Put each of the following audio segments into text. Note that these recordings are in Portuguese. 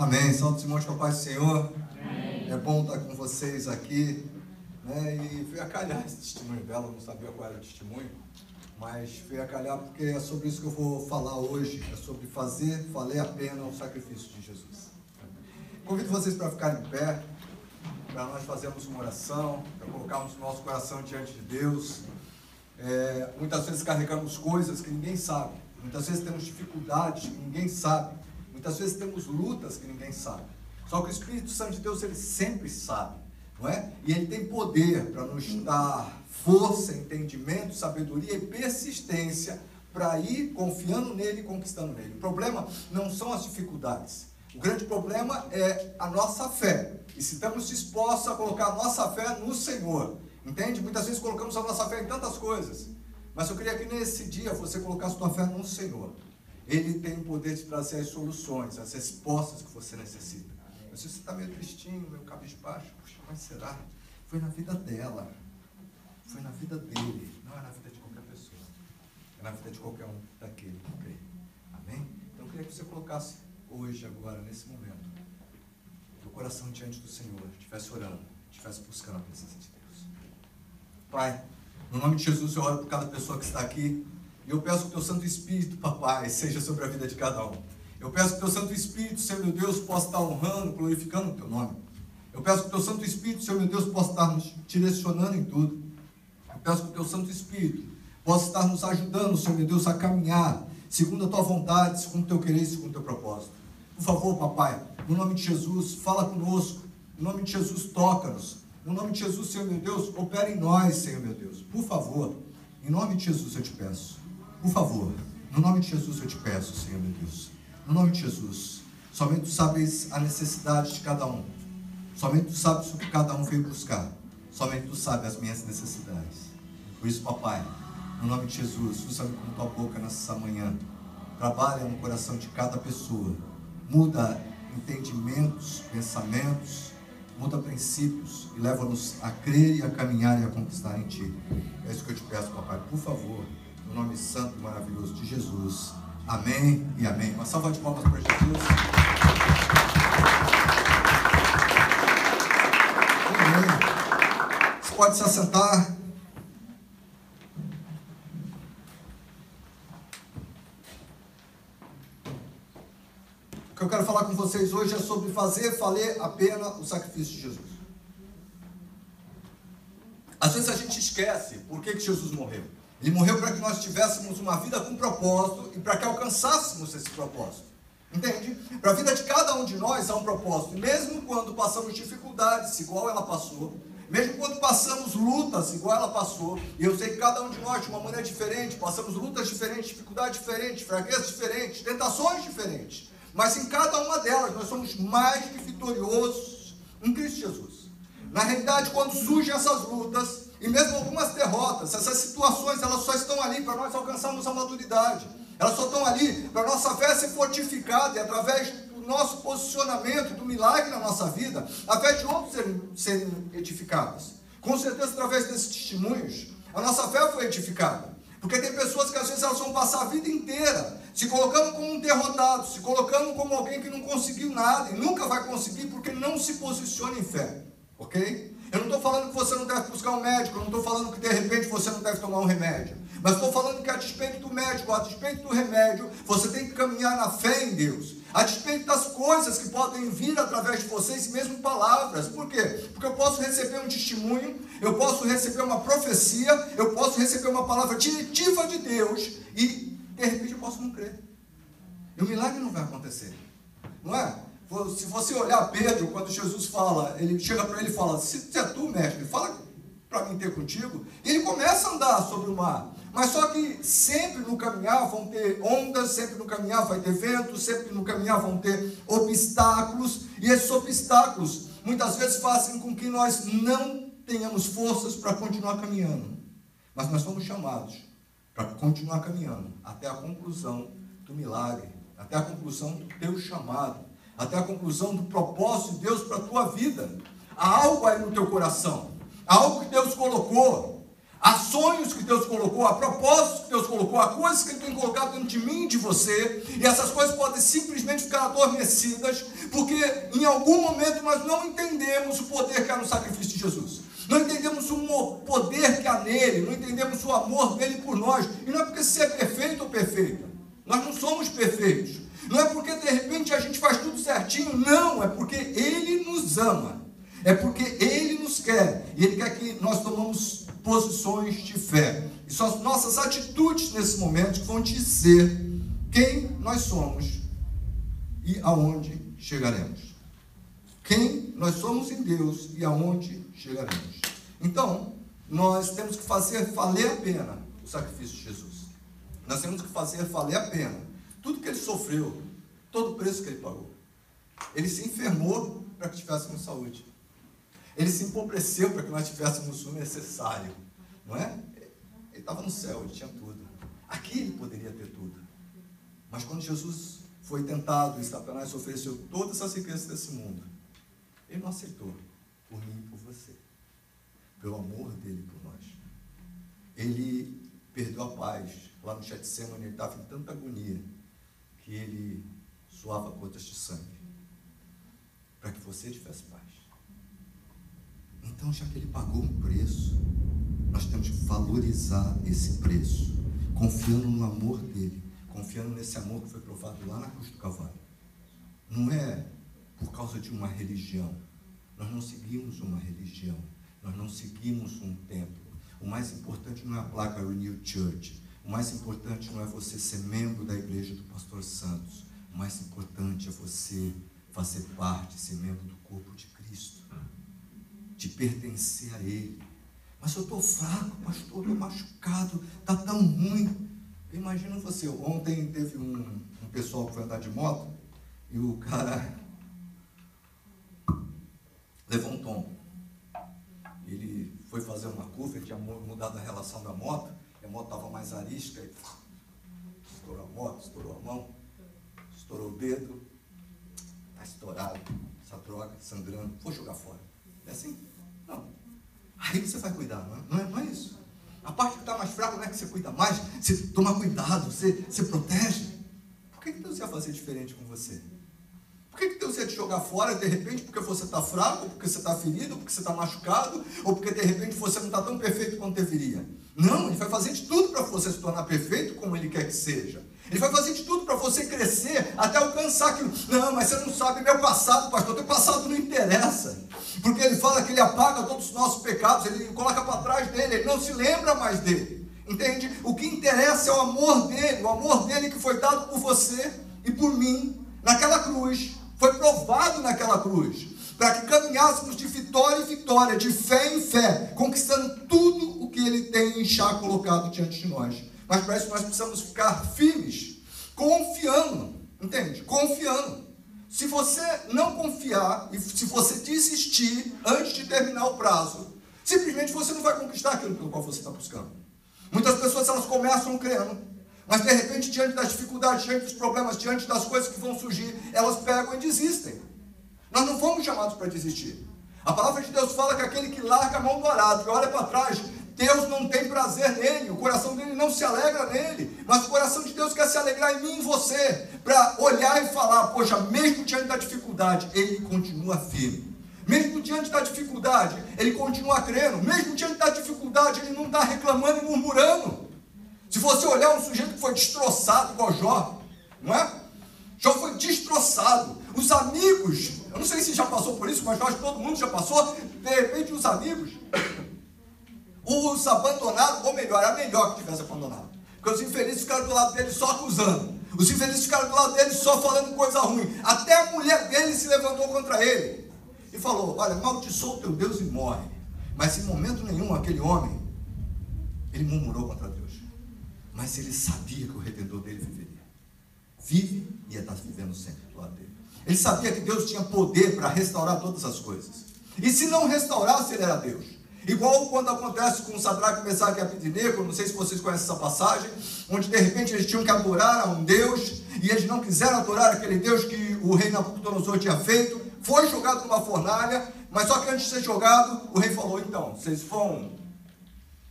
Amém. Santos irmãos, com a paz do Senhor. Amém. É bom estar com vocês aqui. Né? E fui a calhar esse testemunho dela, não sabia qual era o testemunho, mas fui a calhar porque é sobre isso que eu vou falar hoje. É sobre fazer valer a pena o sacrifício de Jesus. Convido vocês para ficarem em pé, para nós fazermos uma oração, para colocarmos o nosso coração diante de Deus. É, muitas vezes carregamos coisas que ninguém sabe. Muitas vezes temos dificuldades que ninguém sabe. Muitas vezes temos lutas que ninguém sabe. Só que o Espírito Santo de Deus, ele sempre sabe, não é? E ele tem poder para nos dar força, entendimento, sabedoria e persistência para ir confiando nele e conquistando nele. O problema não são as dificuldades. O grande problema é a nossa fé. E se estamos dispostos a colocar a nossa fé no Senhor. Entende? Muitas vezes colocamos a nossa fé em tantas coisas. Mas eu queria que nesse dia você colocasse a sua fé no Senhor. Ele tem o poder de trazer as soluções, as respostas que você necessita. Mas se você está meio tristinho, meio cabisbaixo, puxa, mas será? Foi na vida dela. Foi na vida dele. Não é na vida de qualquer pessoa. É na vida de qualquer um daquele que crê. Amém? Então eu queria que você colocasse hoje, agora, nesse momento, o coração diante do Senhor, estivesse orando, estivesse buscando a presença de Deus. Pai, no nome de Jesus eu oro por cada pessoa que está aqui. Eu peço que o teu Santo Espírito, papai, seja sobre a vida de cada um. Eu peço que o teu Santo Espírito, Senhor meu Deus, possa estar honrando, glorificando o teu nome. Eu peço que o teu Santo Espírito, Senhor meu Deus, possa estar nos direcionando em tudo. Eu peço que o teu Santo Espírito possa estar nos ajudando, Senhor meu Deus, a caminhar segundo a tua vontade, segundo o teu querer, segundo o teu propósito. Por favor, papai, no nome de Jesus, fala conosco. No nome de Jesus, toca-nos. No nome de Jesus, Senhor meu Deus, opera em nós, Senhor meu Deus. Por favor, em nome de Jesus eu te peço. Por favor, no nome de Jesus eu te peço, Senhor meu Deus. No nome de Jesus. Somente tu sabes a necessidade de cada um. Somente tu sabes o que cada um veio buscar. Somente tu sabes as minhas necessidades. Por isso, papai, no nome de Jesus, usa-me como tua boca nessa manhã. Trabalha no coração de cada pessoa. Muda entendimentos, pensamentos, muda princípios e leva-nos a crer e a caminhar e a conquistar em Ti. É isso que eu te peço, papai. Por favor, no nome santo e maravilhoso de Jesus. Amém e amém. Uma salva de palmas para Jesus. Amém. Você pode se assentar. O que eu quero falar com vocês hoje é sobre fazer valer a pena o sacrifício de Jesus. Às vezes a gente esquece por que, que Jesus morreu. Ele morreu para que nós tivéssemos uma vida com propósito e para que alcançássemos esse propósito. Entende? Para a vida de cada um de nós há um propósito. Mesmo quando passamos dificuldades, igual ela passou, mesmo quando passamos lutas, igual ela passou, e eu sei que cada um de nós, de uma maneira diferente, passamos lutas diferentes, dificuldades diferentes, fraquezas diferentes, tentações diferentes. Mas em cada uma delas nós somos mais que vitoriosos em Cristo Jesus. Na realidade, quando surgem essas lutas, e mesmo algumas derrotas, essas situações, elas só estão ali para nós alcançarmos a maturidade. Elas só estão ali para a nossa fé ser fortificada e através do nosso posicionamento, do milagre na nossa vida, a fé de outros serem, serem edificadas. Com certeza, através desses testemunhos, a nossa fé foi edificada. Porque tem pessoas que às vezes elas vão passar a vida inteira se colocando como um derrotado, se colocando como alguém que não conseguiu nada e nunca vai conseguir porque não se posiciona em fé. Ok? Eu não estou falando que você não deve buscar um médico, eu não estou falando que de repente você não deve tomar um remédio. Mas estou falando que a despeito do médico, a despeito do remédio, você tem que caminhar na fé em Deus. A despeito das coisas que podem vir através de vocês, mesmo palavras. Por quê? Porque eu posso receber um testemunho, eu posso receber uma profecia, eu posso receber uma palavra diretiva de Deus e de repente eu posso não crer. E o milagre não vai acontecer. Não é? Se você olhar Pedro, quando Jesus fala, ele chega para ele e fala: Se é tu, mestre, fala para mim ter contigo. E ele começa a andar sobre o mar. Mas só que sempre no caminhar vão ter ondas, sempre no caminhar vai ter vento, sempre no caminhar vão ter obstáculos. E esses obstáculos muitas vezes fazem com que nós não tenhamos forças para continuar caminhando. Mas nós somos chamados para continuar caminhando até a conclusão do milagre, até a conclusão do teu chamado até a conclusão do propósito de Deus para a tua vida. Há algo aí no teu coração, há algo que Deus colocou, Há sonhos que Deus colocou, há propósitos que Deus colocou, há coisas que Ele tem colocado dentro de mim e de você, e essas coisas podem simplesmente ficar adormecidas, porque em algum momento nós não entendemos o poder que há no sacrifício de Jesus. Não entendemos o poder que há nele, não entendemos o amor dele por nós. E não é porque você é perfeito ou perfeita. Nós não somos perfeitos. Não é porque de repente a gente faz tudo certinho, não, é porque ele nos ama. É porque ele nos quer. E ele quer que nós tomamos posições de fé. E são as nossas atitudes nesse momento que vão dizer quem nós somos e aonde chegaremos. Quem nós somos em Deus e aonde chegaremos. Então, nós temos que fazer valer a pena o sacrifício de Jesus. Nós temos que fazer valer a pena tudo que ele sofreu, todo o preço que ele pagou. Ele se enfermou para que tivéssemos saúde. Ele se empobreceu para que nós tivéssemos o necessário. Não é? Ele estava no céu, ele tinha tudo. Aqui ele poderia ter tudo. Mas quando Jesus foi tentado e Satanás ofereceu todas as riquezas desse mundo, ele não aceitou por mim e por você. Pelo amor dele por nós. Ele perdeu a paz. Lá no Getsemane ele estava em tanta agonia que ele suava gotas de sangue. Para que você tivesse paz. Então, já que ele pagou um preço, nós temos que valorizar esse preço, confiando no amor dele, confiando nesse amor que foi provado lá na cruz do Calvário. Não é por causa de uma religião. Nós não seguimos uma religião. Nós não seguimos um templo. O mais importante não é a placa Renew Church. O mais importante não é você ser membro da igreja do pastor Santos. O mais importante é você fazer parte, ser membro do corpo de Cristo de pertencer a Ele. Mas eu estou fraco, pastor, estou machucado, está tão ruim. Imagina você, ontem teve um, um pessoal que foi andar de moto e o cara levou um tom. Ele foi fazer uma curva, ele tinha mudado a relação da moto, a moto estava mais arisca, e estourou a moto, estourou a mão, estourou o dedo, está estourado, essa droga, sangrando, foi jogar fora. É assim. Não. Aí você vai cuidar, não é, não é, é isso. A parte que está mais fraca não é que você cuida mais, você toma cuidado, você, você protege. Por que, que Deus ia fazer diferente com você? Por que, que Deus ia te jogar fora de repente porque você está fraco, porque você está ferido, porque você está machucado, ou porque de repente você não está tão perfeito quanto deveria? Não, Ele vai fazer de tudo para você se tornar perfeito como Ele quer que seja. Ele vai fazer de tudo para você crescer até alcançar aquilo. Não, mas você não sabe meu passado, pastor. Teu passado não interessa. Porque ele fala que ele apaga todos os nossos pecados, ele coloca para trás dele, ele não se lembra mais dele. Entende? O que interessa é o amor dele, o amor dele que foi dado por você e por mim naquela cruz. Foi provado naquela cruz. Para que caminhássemos de vitória em vitória, de fé em fé, conquistando tudo o que ele tem já colocado diante de nós. Mas para isso nós precisamos ficar firmes, confiando, entende? Confiando. Se você não confiar e se você desistir antes de terminar o prazo, simplesmente você não vai conquistar aquilo pelo qual você está buscando. Muitas pessoas elas começam crendo, mas de repente, diante das dificuldades, diante dos problemas, diante das coisas que vão surgir, elas pegam e desistem. Nós não fomos chamados para desistir. A palavra de Deus fala que aquele que larga a mão do arado, que olha para trás, Deus não tem prazer nele, o coração dele não se alegra nele, mas o coração de Deus quer se alegrar em mim e em você, para olhar e falar, poxa, mesmo diante da dificuldade, ele continua firme. Mesmo diante da dificuldade, ele continua crendo. Mesmo diante da dificuldade, ele não está reclamando e murmurando. Se você olhar um sujeito que foi destroçado, igual Jó, não é? Jó foi destroçado. Os amigos, eu não sei se já passou por isso, mas que todo mundo já passou. De repente, os amigos os abandonaram, ou melhor, era melhor que tivesse abandonado. Porque os infelizes ficaram do lado dele só acusando. Os infelizes ficaram do lado dele só falando coisa ruim. Até a mulher dele se levantou contra ele e falou: Olha, amaldiçoa o teu Deus e morre. Mas em momento nenhum aquele homem, ele murmurou contra Deus. Mas ele sabia que o redentor dele viveria. Vive e estar vivendo sempre. Ele sabia que Deus tinha poder para restaurar todas as coisas. E se não restaurasse, ele era Deus. Igual quando acontece com Sadraque, Mesaque e Abednego, não sei se vocês conhecem essa passagem, onde de repente eles tinham que adorar a um Deus, e eles não quiseram adorar aquele Deus que o rei Nabucodonosor tinha feito, foi jogado numa fornalha, mas só que antes de ser jogado, o rei falou, então, vocês vão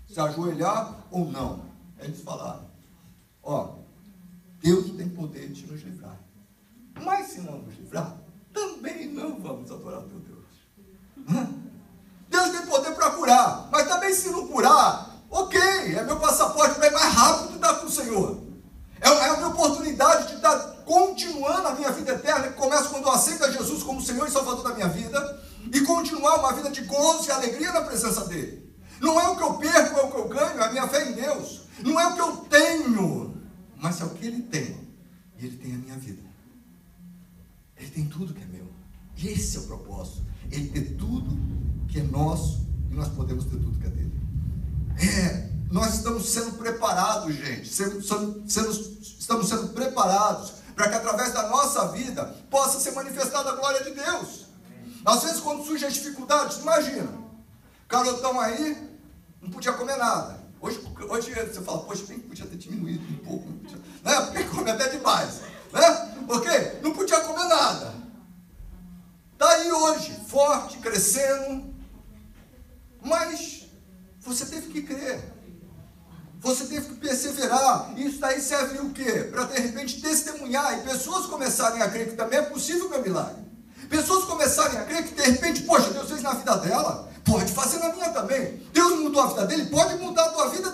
Se ajoelhar ou não. Eles falaram: Ó, Deus tem poder de nos livrar. Mas se não nos livrar, também não vamos adorar teu Deus. Deus tem poder para curar, mas também se não curar, ok, é meu passaporte para ir mais rápido estar com o Senhor. É, é a minha oportunidade de estar continuando a minha vida eterna, que começa quando eu aceito Jesus como Senhor e Salvador da minha vida, e continuar uma vida de gozo e alegria na presença dEle. Não é o que eu perco, é o que eu ganho, é a minha fé em Deus. Não é o que eu tenho, mas é o que Ele tem. E Ele tem a minha vida. Ele tem tudo que é meu. E esse é o propósito. Ele ter tudo que é nosso e nós podemos ter tudo que é dele. É, nós estamos sendo preparados, gente. Sendo, sendo, estamos sendo preparados para que através da nossa vida possa ser manifestada a glória de Deus. Às vezes, quando surgem as dificuldades, imagina, carotão aí, não podia comer nada. Hoje, hoje você fala, poxa, bem podia ter diminuído um pouco, né? porque come até demais. Né? Porque não podia comer nada. Está aí hoje, forte, crescendo, mas você teve que crer. Você teve que perseverar. Isso daí serve o quê? Para de repente testemunhar e pessoas começarem a crer que também é possível meu milagre. Pessoas começarem a crer que de repente, poxa, Deus fez na vida dela, pode fazer na minha também. Deus mudou a vida dele, pode mudar a tua vida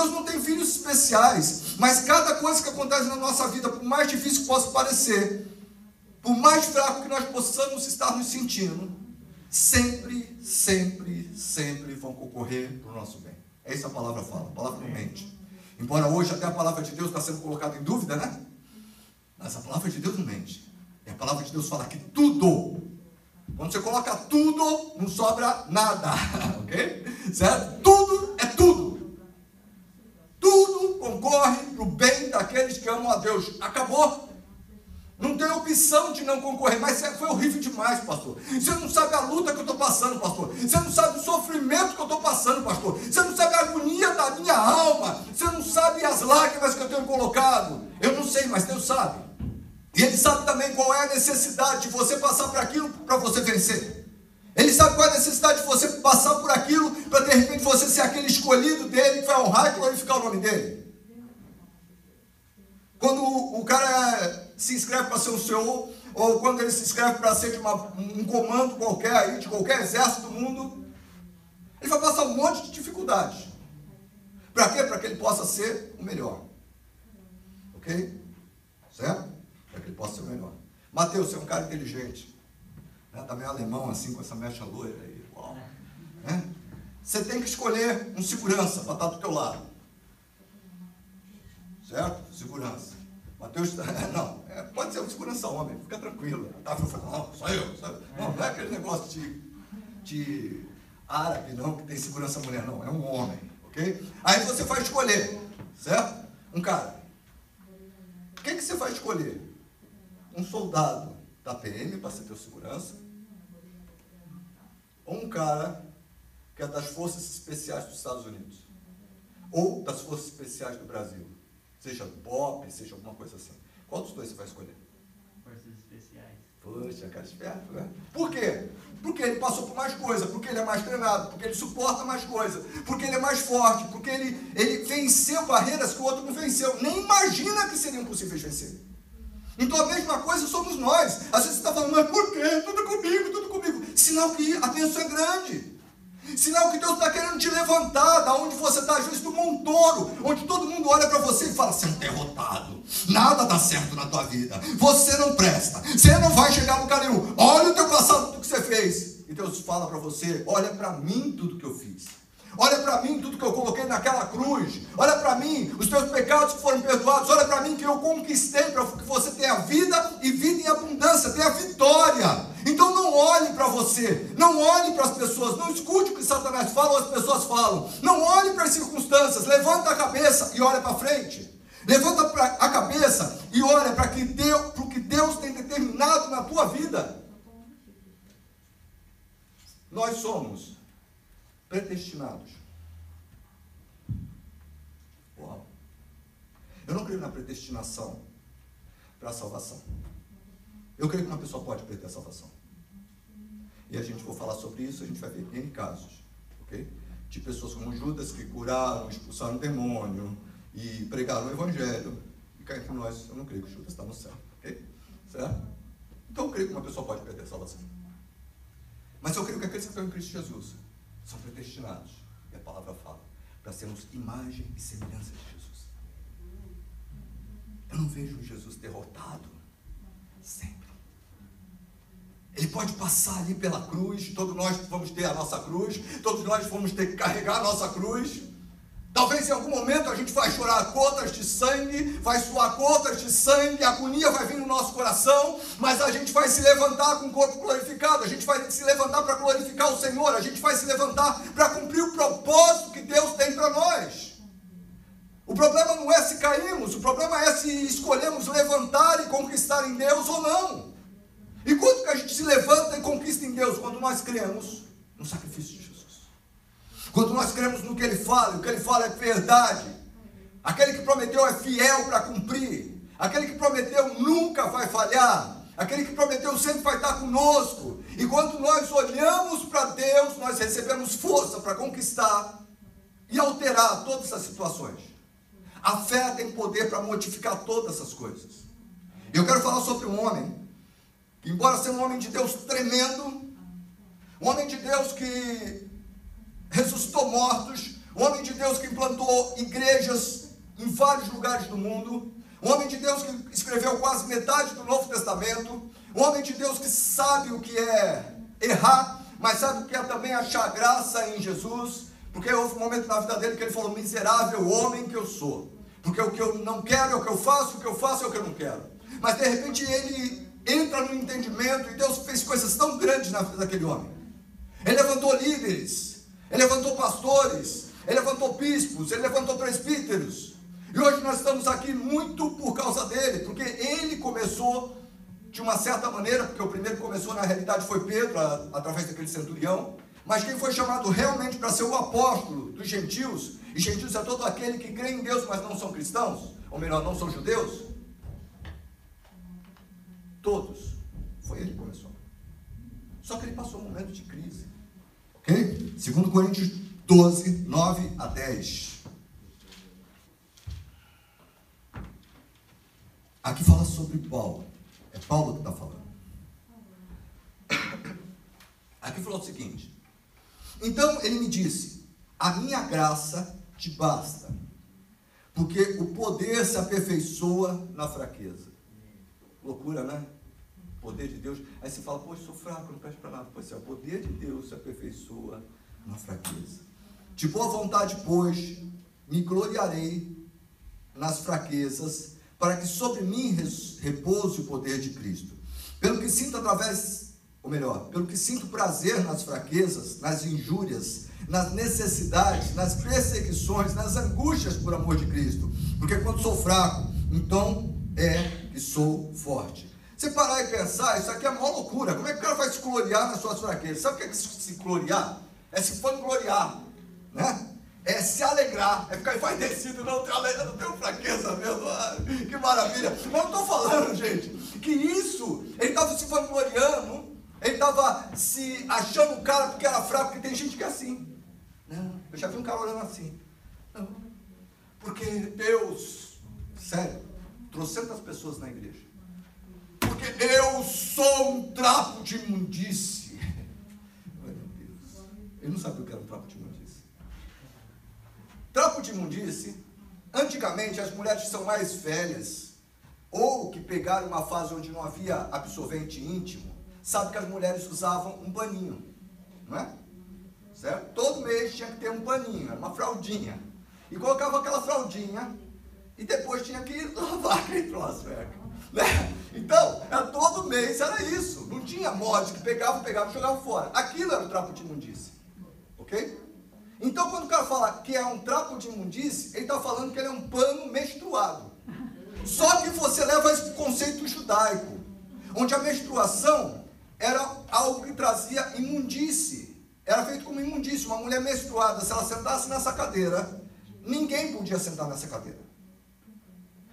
Deus não tem filhos especiais, mas cada coisa que acontece na nossa vida, por mais difícil que possa parecer, por mais fraco que nós possamos estar nos sentindo, sempre, sempre, sempre vão concorrer para o nosso bem. É isso a palavra fala, a palavra não mente. Embora hoje até a palavra de Deus está sendo colocada em dúvida, né? Mas a palavra de Deus não mente. E a palavra de Deus fala que tudo, quando você coloca tudo, não sobra nada, ok? Certo? Tudo. Concorre para o bem daqueles que amam a Deus. Acabou. Não tem opção de não concorrer, mas foi horrível demais, pastor. Você não sabe a luta que eu estou passando, pastor. Você não sabe o sofrimento que eu estou passando, pastor. Você não sabe a agonia da minha alma. Você não sabe as lágrimas que eu tenho colocado. Eu não sei, mas Deus sabe. E Ele sabe também qual é a necessidade de você passar por aquilo para você vencer. Ele sabe qual é a necessidade de você passar por aquilo para de repente você ser aquele escolhido dele que vai honrar e glorificar o nome dele. Quando o cara se inscreve para ser um senhor, ou quando ele se inscreve para ser de uma, um comando qualquer aí, de qualquer exército do mundo, ele vai passar um monte de dificuldades. Para quê? Para que ele possa ser o melhor. Ok? Certo? Para que ele possa ser o melhor. Mateus, você é um cara inteligente. Né? Tá alemão assim, com essa mecha loira aí. Uau. Né? Você tem que escolher um segurança para estar do teu lado. Certo? Segurança. Mateus, não, é, pode ser um segurança homem, fica tranquilo. Tá, não, só eu. Eu. Não, não é aquele negócio de, de árabe, não, que tem segurança mulher, não. É um homem, ok? Aí você vai escolher, certo? Um cara. O que, que você vai escolher? Um soldado da PM para ser teu segurança? Ou um cara que é das Forças Especiais dos Estados Unidos? Ou das Forças Especiais do Brasil? Seja BOP, seja alguma coisa assim. Qual dos dois você vai escolher? Forças especiais. Poxa, cara esperto, né? Por quê? Porque ele passou por mais coisa, porque ele é mais treinado, porque ele suporta mais coisa, porque ele é mais forte, porque ele, ele venceu barreiras que o outro não venceu. Nem imagina que seriam possíveis vencer. Então a mesma coisa somos nós. Às vezes você está falando, mas por quê? Tudo comigo, tudo comigo. Sinal que a bênção é grande. Sinal que Deus está querendo te levantar da onde você está, vezes do montouro, onde todo mundo olha para você e fala: você é um derrotado, nada dá certo na tua vida, você não presta, você não vai chegar a lugar nenhum. Olha o teu passado, tudo que você fez. E Deus fala para você: olha para mim tudo que eu fiz. Olha para mim tudo que eu coloquei naquela cruz. Olha para mim os teus pecados que foram perdoados. Olha para mim que eu conquistei para que você tenha vida e vida em abundância, tenha vitória. Então não olhe para você, não olhe para as pessoas, não escute o que Satanás fala ou as pessoas falam. Não olhe para as circunstâncias, levanta a cabeça e olha para frente. Levanta a cabeça e olha para o que Deus tem determinado na tua vida. Nós somos predestinados. Uau. Eu não creio na predestinação para a salvação. Eu creio que uma pessoa pode perder a salvação. E a gente for falar sobre isso, a gente vai ver N casos, ok? de pessoas como Judas que curaram, expulsaram o demônio e pregaram o evangelho. E cá entre nós, eu não creio que Judas está no céu. Ok? Certo? Então eu creio que uma pessoa pode perder a salvação. Mas eu creio que aqueles que estão em Cristo Jesus são predestinados. E a palavra fala para sermos imagem e semelhança de Jesus. Eu não vejo Jesus derrotado sempre. Ele pode passar ali pela cruz, todos nós vamos ter a nossa cruz, todos nós vamos ter que carregar a nossa cruz. Talvez em algum momento a gente vai chorar gotas de sangue, vai suar gotas de sangue, a agonia vai vir no nosso coração, mas a gente vai se levantar com o corpo glorificado, a gente vai se levantar para glorificar o Senhor, a gente vai se levantar para cumprir o propósito que Deus tem para nós. O problema não é se caímos, o problema é se escolhemos levantar e conquistar em Deus ou não. E quando que a gente se levanta e conquista em Deus? Quando nós cremos no sacrifício de. Quando nós cremos no que Ele fala, o que Ele fala é verdade. Aquele que prometeu é fiel para cumprir. Aquele que prometeu nunca vai falhar. Aquele que prometeu sempre vai estar conosco. E quando nós olhamos para Deus, nós recebemos força para conquistar e alterar todas as situações. A fé tem poder para modificar todas essas coisas. Eu quero falar sobre um homem que, embora seja um homem de Deus tremendo, um homem de Deus que ressuscitou mortos, um homem de Deus que implantou igrejas em vários lugares do mundo, um homem de Deus que escreveu quase metade do Novo Testamento, um homem de Deus que sabe o que é errar, mas sabe o que é também achar graça em Jesus, porque houve um momento na vida dele que ele falou: miserável homem que eu sou, porque o que eu não quero é o que eu faço, o que eu faço é o que eu não quero. Mas de repente ele entra no entendimento e Deus fez coisas tão grandes na vida daquele homem. Ele levantou líderes, ele levantou pastores, ele levantou bispos, ele levantou presbíteros. E hoje nós estamos aqui muito por causa dele, porque ele começou de uma certa maneira, porque o primeiro que começou na realidade foi Pedro, a, através daquele centurião, mas quem foi chamado realmente para ser o apóstolo dos gentios, e gentios é todo aquele que crê em Deus, mas não são cristãos, ou melhor, não são judeus, Todos. Foi ele que começou. Só que ele passou um momento de crise. Ok? Segundo Coríntios 12, 9 a 10. Aqui fala sobre Paulo. É Paulo que está falando. Aqui falou o seguinte. Então ele me disse: A minha graça te basta, porque o poder se aperfeiçoa na fraqueza. Loucura, né? Poder de Deus. Aí você fala, eu sou fraco, não presto para nada. Pois é, o poder de Deus se aperfeiçoa na fraqueza. De boa vontade, pois, me gloriarei nas fraquezas, para que sobre mim repouse o poder de Cristo. Pelo que sinto através, ou melhor, pelo que sinto prazer nas fraquezas, nas injúrias, nas necessidades, nas perseguições, nas angústias por amor de Cristo. Porque quando sou fraco, então é que sou forte. Você parar e pensar, isso aqui é uma loucura. Como é que o cara vai se gloriar nas suas fraquezas? Sabe o que é se gloriar? É se vangloriar, né? É se alegrar, é ficar envaidecido, não, não tenho fraqueza mesmo, ah, que maravilha. Mas eu estou falando, gente, que isso, ele estava se vangloriando, ele estava se achando um cara porque era fraco, porque tem gente que é assim. Não, eu já vi um cara olhando assim. Não, porque Deus, sério, trocentas pessoas na igreja. Porque eu sou um trapo de imundície. Ele não sabia o que era um trapo de imundície. Trapo de imundície, antigamente as mulheres que são mais velhas, ou que pegaram uma fase onde não havia absorvente íntimo, sabe que as mulheres usavam um paninho, não é? Certo? Todo mês tinha que ter um paninho, uma fraldinha. E colocava aquela fraldinha e depois tinha que lavar aquele troço, velho. Né? Então, era todo mês era isso. Não tinha mod que pegava, pegava e jogava fora. Aquilo era o trapo de imundície. Ok? Então, quando o cara fala que é um trapo de imundície, ele está falando que ele é um pano menstruado. Só que você leva esse conceito judaico, onde a menstruação era algo que trazia imundície. Era feito como imundície. Uma mulher menstruada, se ela sentasse nessa cadeira, ninguém podia sentar nessa cadeira.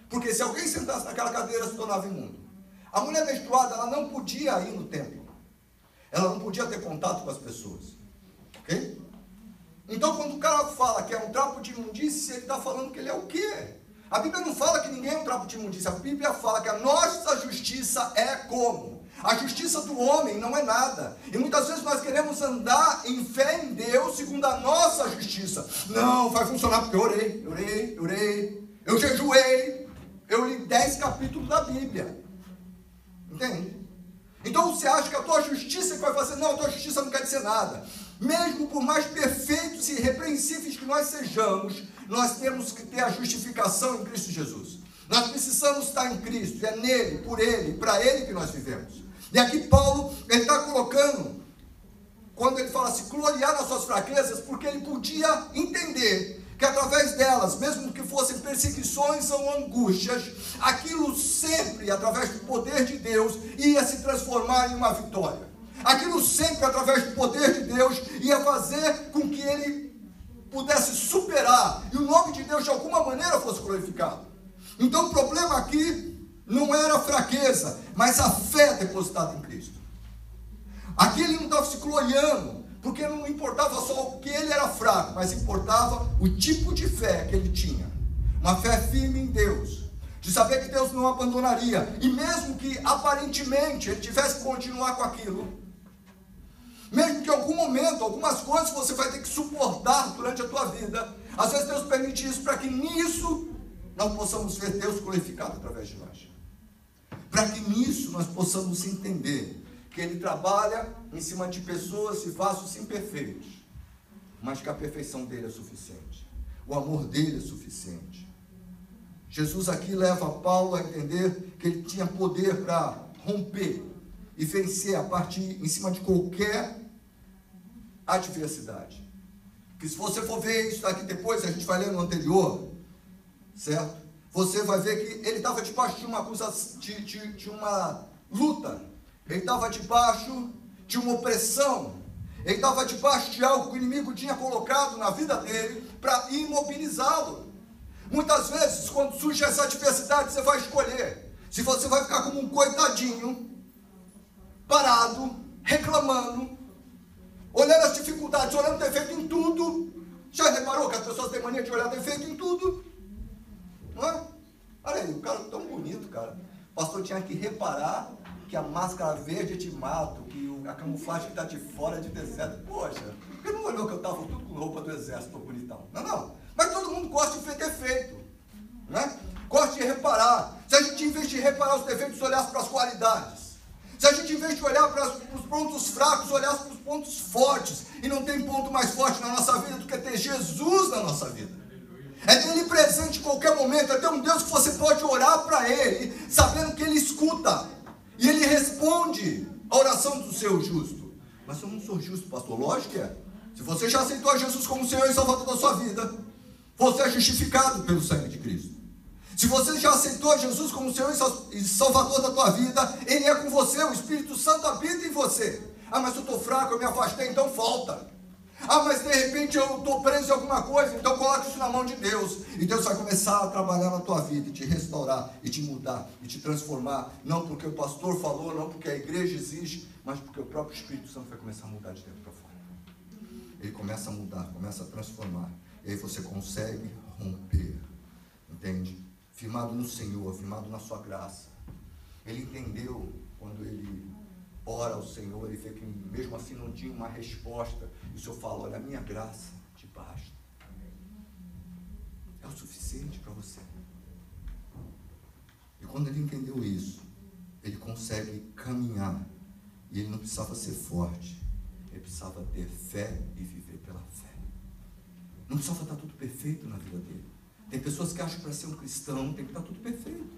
Porque se alguém sentasse naquela cadeira, se tornava imundo. A mulher menstruada, ela não podia ir no templo. Ela não podia ter contato com as pessoas. Ok? Então, quando o cara fala que é um trapo de imundície, ele está falando que ele é o quê? A Bíblia não fala que ninguém é um trapo de imundície. A Bíblia fala que a nossa justiça é como? A justiça do homem não é nada. E muitas vezes nós queremos andar em fé em Deus segundo a nossa justiça. Não, vai funcionar porque eu orei, eu orei, eu orei, eu jejuei, eu li dez capítulos da Bíblia. Entende? Então você acha que a tua justiça que vai fazer? Não, a tua justiça não quer dizer nada. Mesmo por mais perfeitos e irrepreensíveis que nós sejamos, nós temos que ter a justificação em Cristo Jesus. Nós precisamos estar em Cristo, é nele, por ele, para ele que nós vivemos. E aqui Paulo está colocando, quando ele fala assim, gloriar nas suas fraquezas, porque ele podia entender que através delas, mesmo que fossem perseguições ou angústias, aquilo sempre, através do poder de Deus, ia se transformar em uma vitória. Aquilo sempre, através do poder de Deus, ia fazer com que ele pudesse superar e o nome de Deus de alguma maneira fosse glorificado. Então o problema aqui não era fraqueza, mas a fé depositada em Cristo. Aqui ele não estava se gloriando, porque não importava só o que ele era fraco, mas importava o tipo de fé que ele tinha. Uma fé firme em Deus, de saber que Deus não abandonaria, e mesmo que aparentemente ele tivesse que continuar com aquilo, mesmo que em algum momento, algumas coisas você vai ter que suportar durante a tua vida, às vezes Deus permite isso para que nisso nós possamos ver Deus glorificado através de nós para que nisso nós possamos entender que Ele trabalha em cima de pessoas e vasos imperfeitos, mas que a perfeição dele é suficiente, o amor dele é suficiente. Jesus aqui leva Paulo a entender que ele tinha poder para romper e vencer a partir em cima de qualquer adversidade. Que se você for ver isso aqui depois, a gente vai ler no anterior, certo? você vai ver que ele estava debaixo de uma de, de, de uma luta, ele estava debaixo de uma opressão, ele estava debaixo de algo que o inimigo tinha colocado na vida dele para imobilizá-lo. Muitas vezes, quando surge essa adversidade, você vai escolher se você vai ficar como um coitadinho, parado, reclamando, olhando as dificuldades, olhando defeito em tudo. Já reparou que as pessoas têm mania de olhar defeito em tudo? Não é? Olha aí, o cara tão bonito, cara. O pastor tinha que reparar que a máscara verde de mato, que a camuflagem está de fora de deserto. Poxa, por que não olhou que eu estava tudo com roupa do exército, bonitão? Não, não. Mas todo mundo gosta de ver defeito. Né? Gosta de reparar. Se a gente, em vez de reparar os defeitos, olhasse para as qualidades. Se a gente, em vez de olhar para os pontos fracos, olhasse para os pontos fortes. E não tem ponto mais forte na nossa vida do que ter Jesus na nossa vida é ter Ele presente em qualquer momento, é ter um Deus que você pode orar para Ele, sabendo que Ele escuta e Ele responde a oração do seu justo. Mas eu não sou justo, pastor, lógico que é. Se você já aceitou Jesus como Senhor e Salvador da sua vida, você é justificado pelo sangue de Cristo. Se você já aceitou Jesus como Senhor e Salvador da tua vida, Ele é com você, o Espírito Santo habita em você. Ah, mas eu estou fraco, eu me afastei, então falta. Ah, mas de repente eu estou preso em alguma coisa, então coloque isso na mão de Deus. E Deus vai começar a trabalhar na tua vida, e te restaurar, e te mudar, e te transformar. Não porque o pastor falou, não porque a igreja exige, mas porque o próprio Espírito Santo vai começar a mudar de dentro para fora. Ele começa a mudar, começa a transformar. E aí você consegue romper. Entende? Firmado no Senhor, firmado na sua graça. Ele entendeu quando ele ora ao Senhor e vê que mesmo assim não tinha uma resposta. O Senhor fala: Olha, a minha graça te basta. É o suficiente para você. E quando ele entendeu isso, ele consegue caminhar. E ele não precisava ser forte. Ele precisava ter fé e viver pela fé. Não precisava estar tudo perfeito na vida dele. Tem pessoas que acham que para ser um cristão tem que estar tudo perfeito.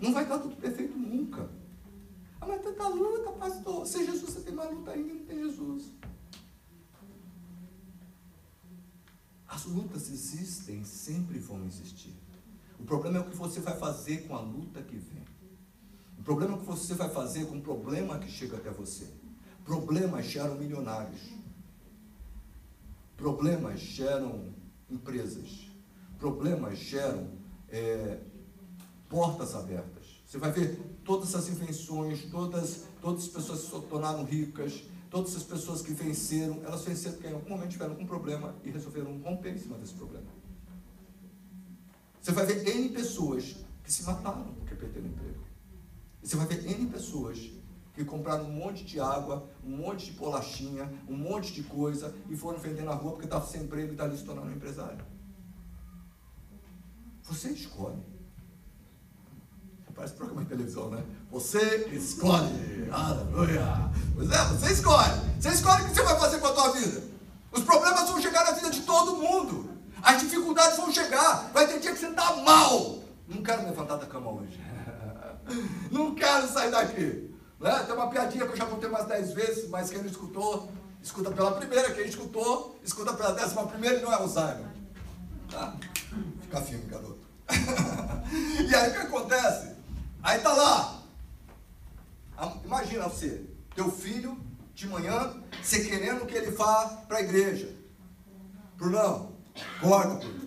Não vai estar tudo perfeito nunca. Ah, mas tanta luta, pastor. Sem Jesus você tem mais luta ainda, não tem Jesus. As lutas existem, sempre vão existir. O problema é o que você vai fazer com a luta que vem. O problema é o que você vai fazer com o problema que chega até você. Problemas geram milionários. Problemas geram empresas. Problemas geram é, portas abertas. Você vai ver todas as invenções, todas, todas as pessoas se tornaram ricas, todas as pessoas que venceram, elas venceram porque em algum momento tiveram um problema e resolveram romper em cima desse problema. Você vai ver N pessoas que se mataram porque perderam emprego. E você vai ver N pessoas que compraram um monte de água, um monte de bolachinha, um monte de coisa e foram vender na rua porque estavam sem emprego e estavam se tornando empresário. Você escolhe. Parece programa de televisão, né? Você escolhe. Aleluia. Pois é, você escolhe. Você escolhe o que você vai fazer com a tua vida. Os problemas vão chegar na vida de todo mundo. As dificuldades vão chegar. Vai ter dia que você está mal. Não quero levantar da cama hoje. Não quero sair daqui. Né? Tem uma piadinha que eu já contei umas dez vezes, mas quem não escutou, escuta pela primeira. Quem escutou, escuta pela décima primeira e não é Alzheimer. Tá? Fica firme, garoto. e aí o que acontece? Aí tá lá. Imagina você, teu filho, de manhã, você querendo que ele vá para a igreja. Brunão, acorda, Bruno.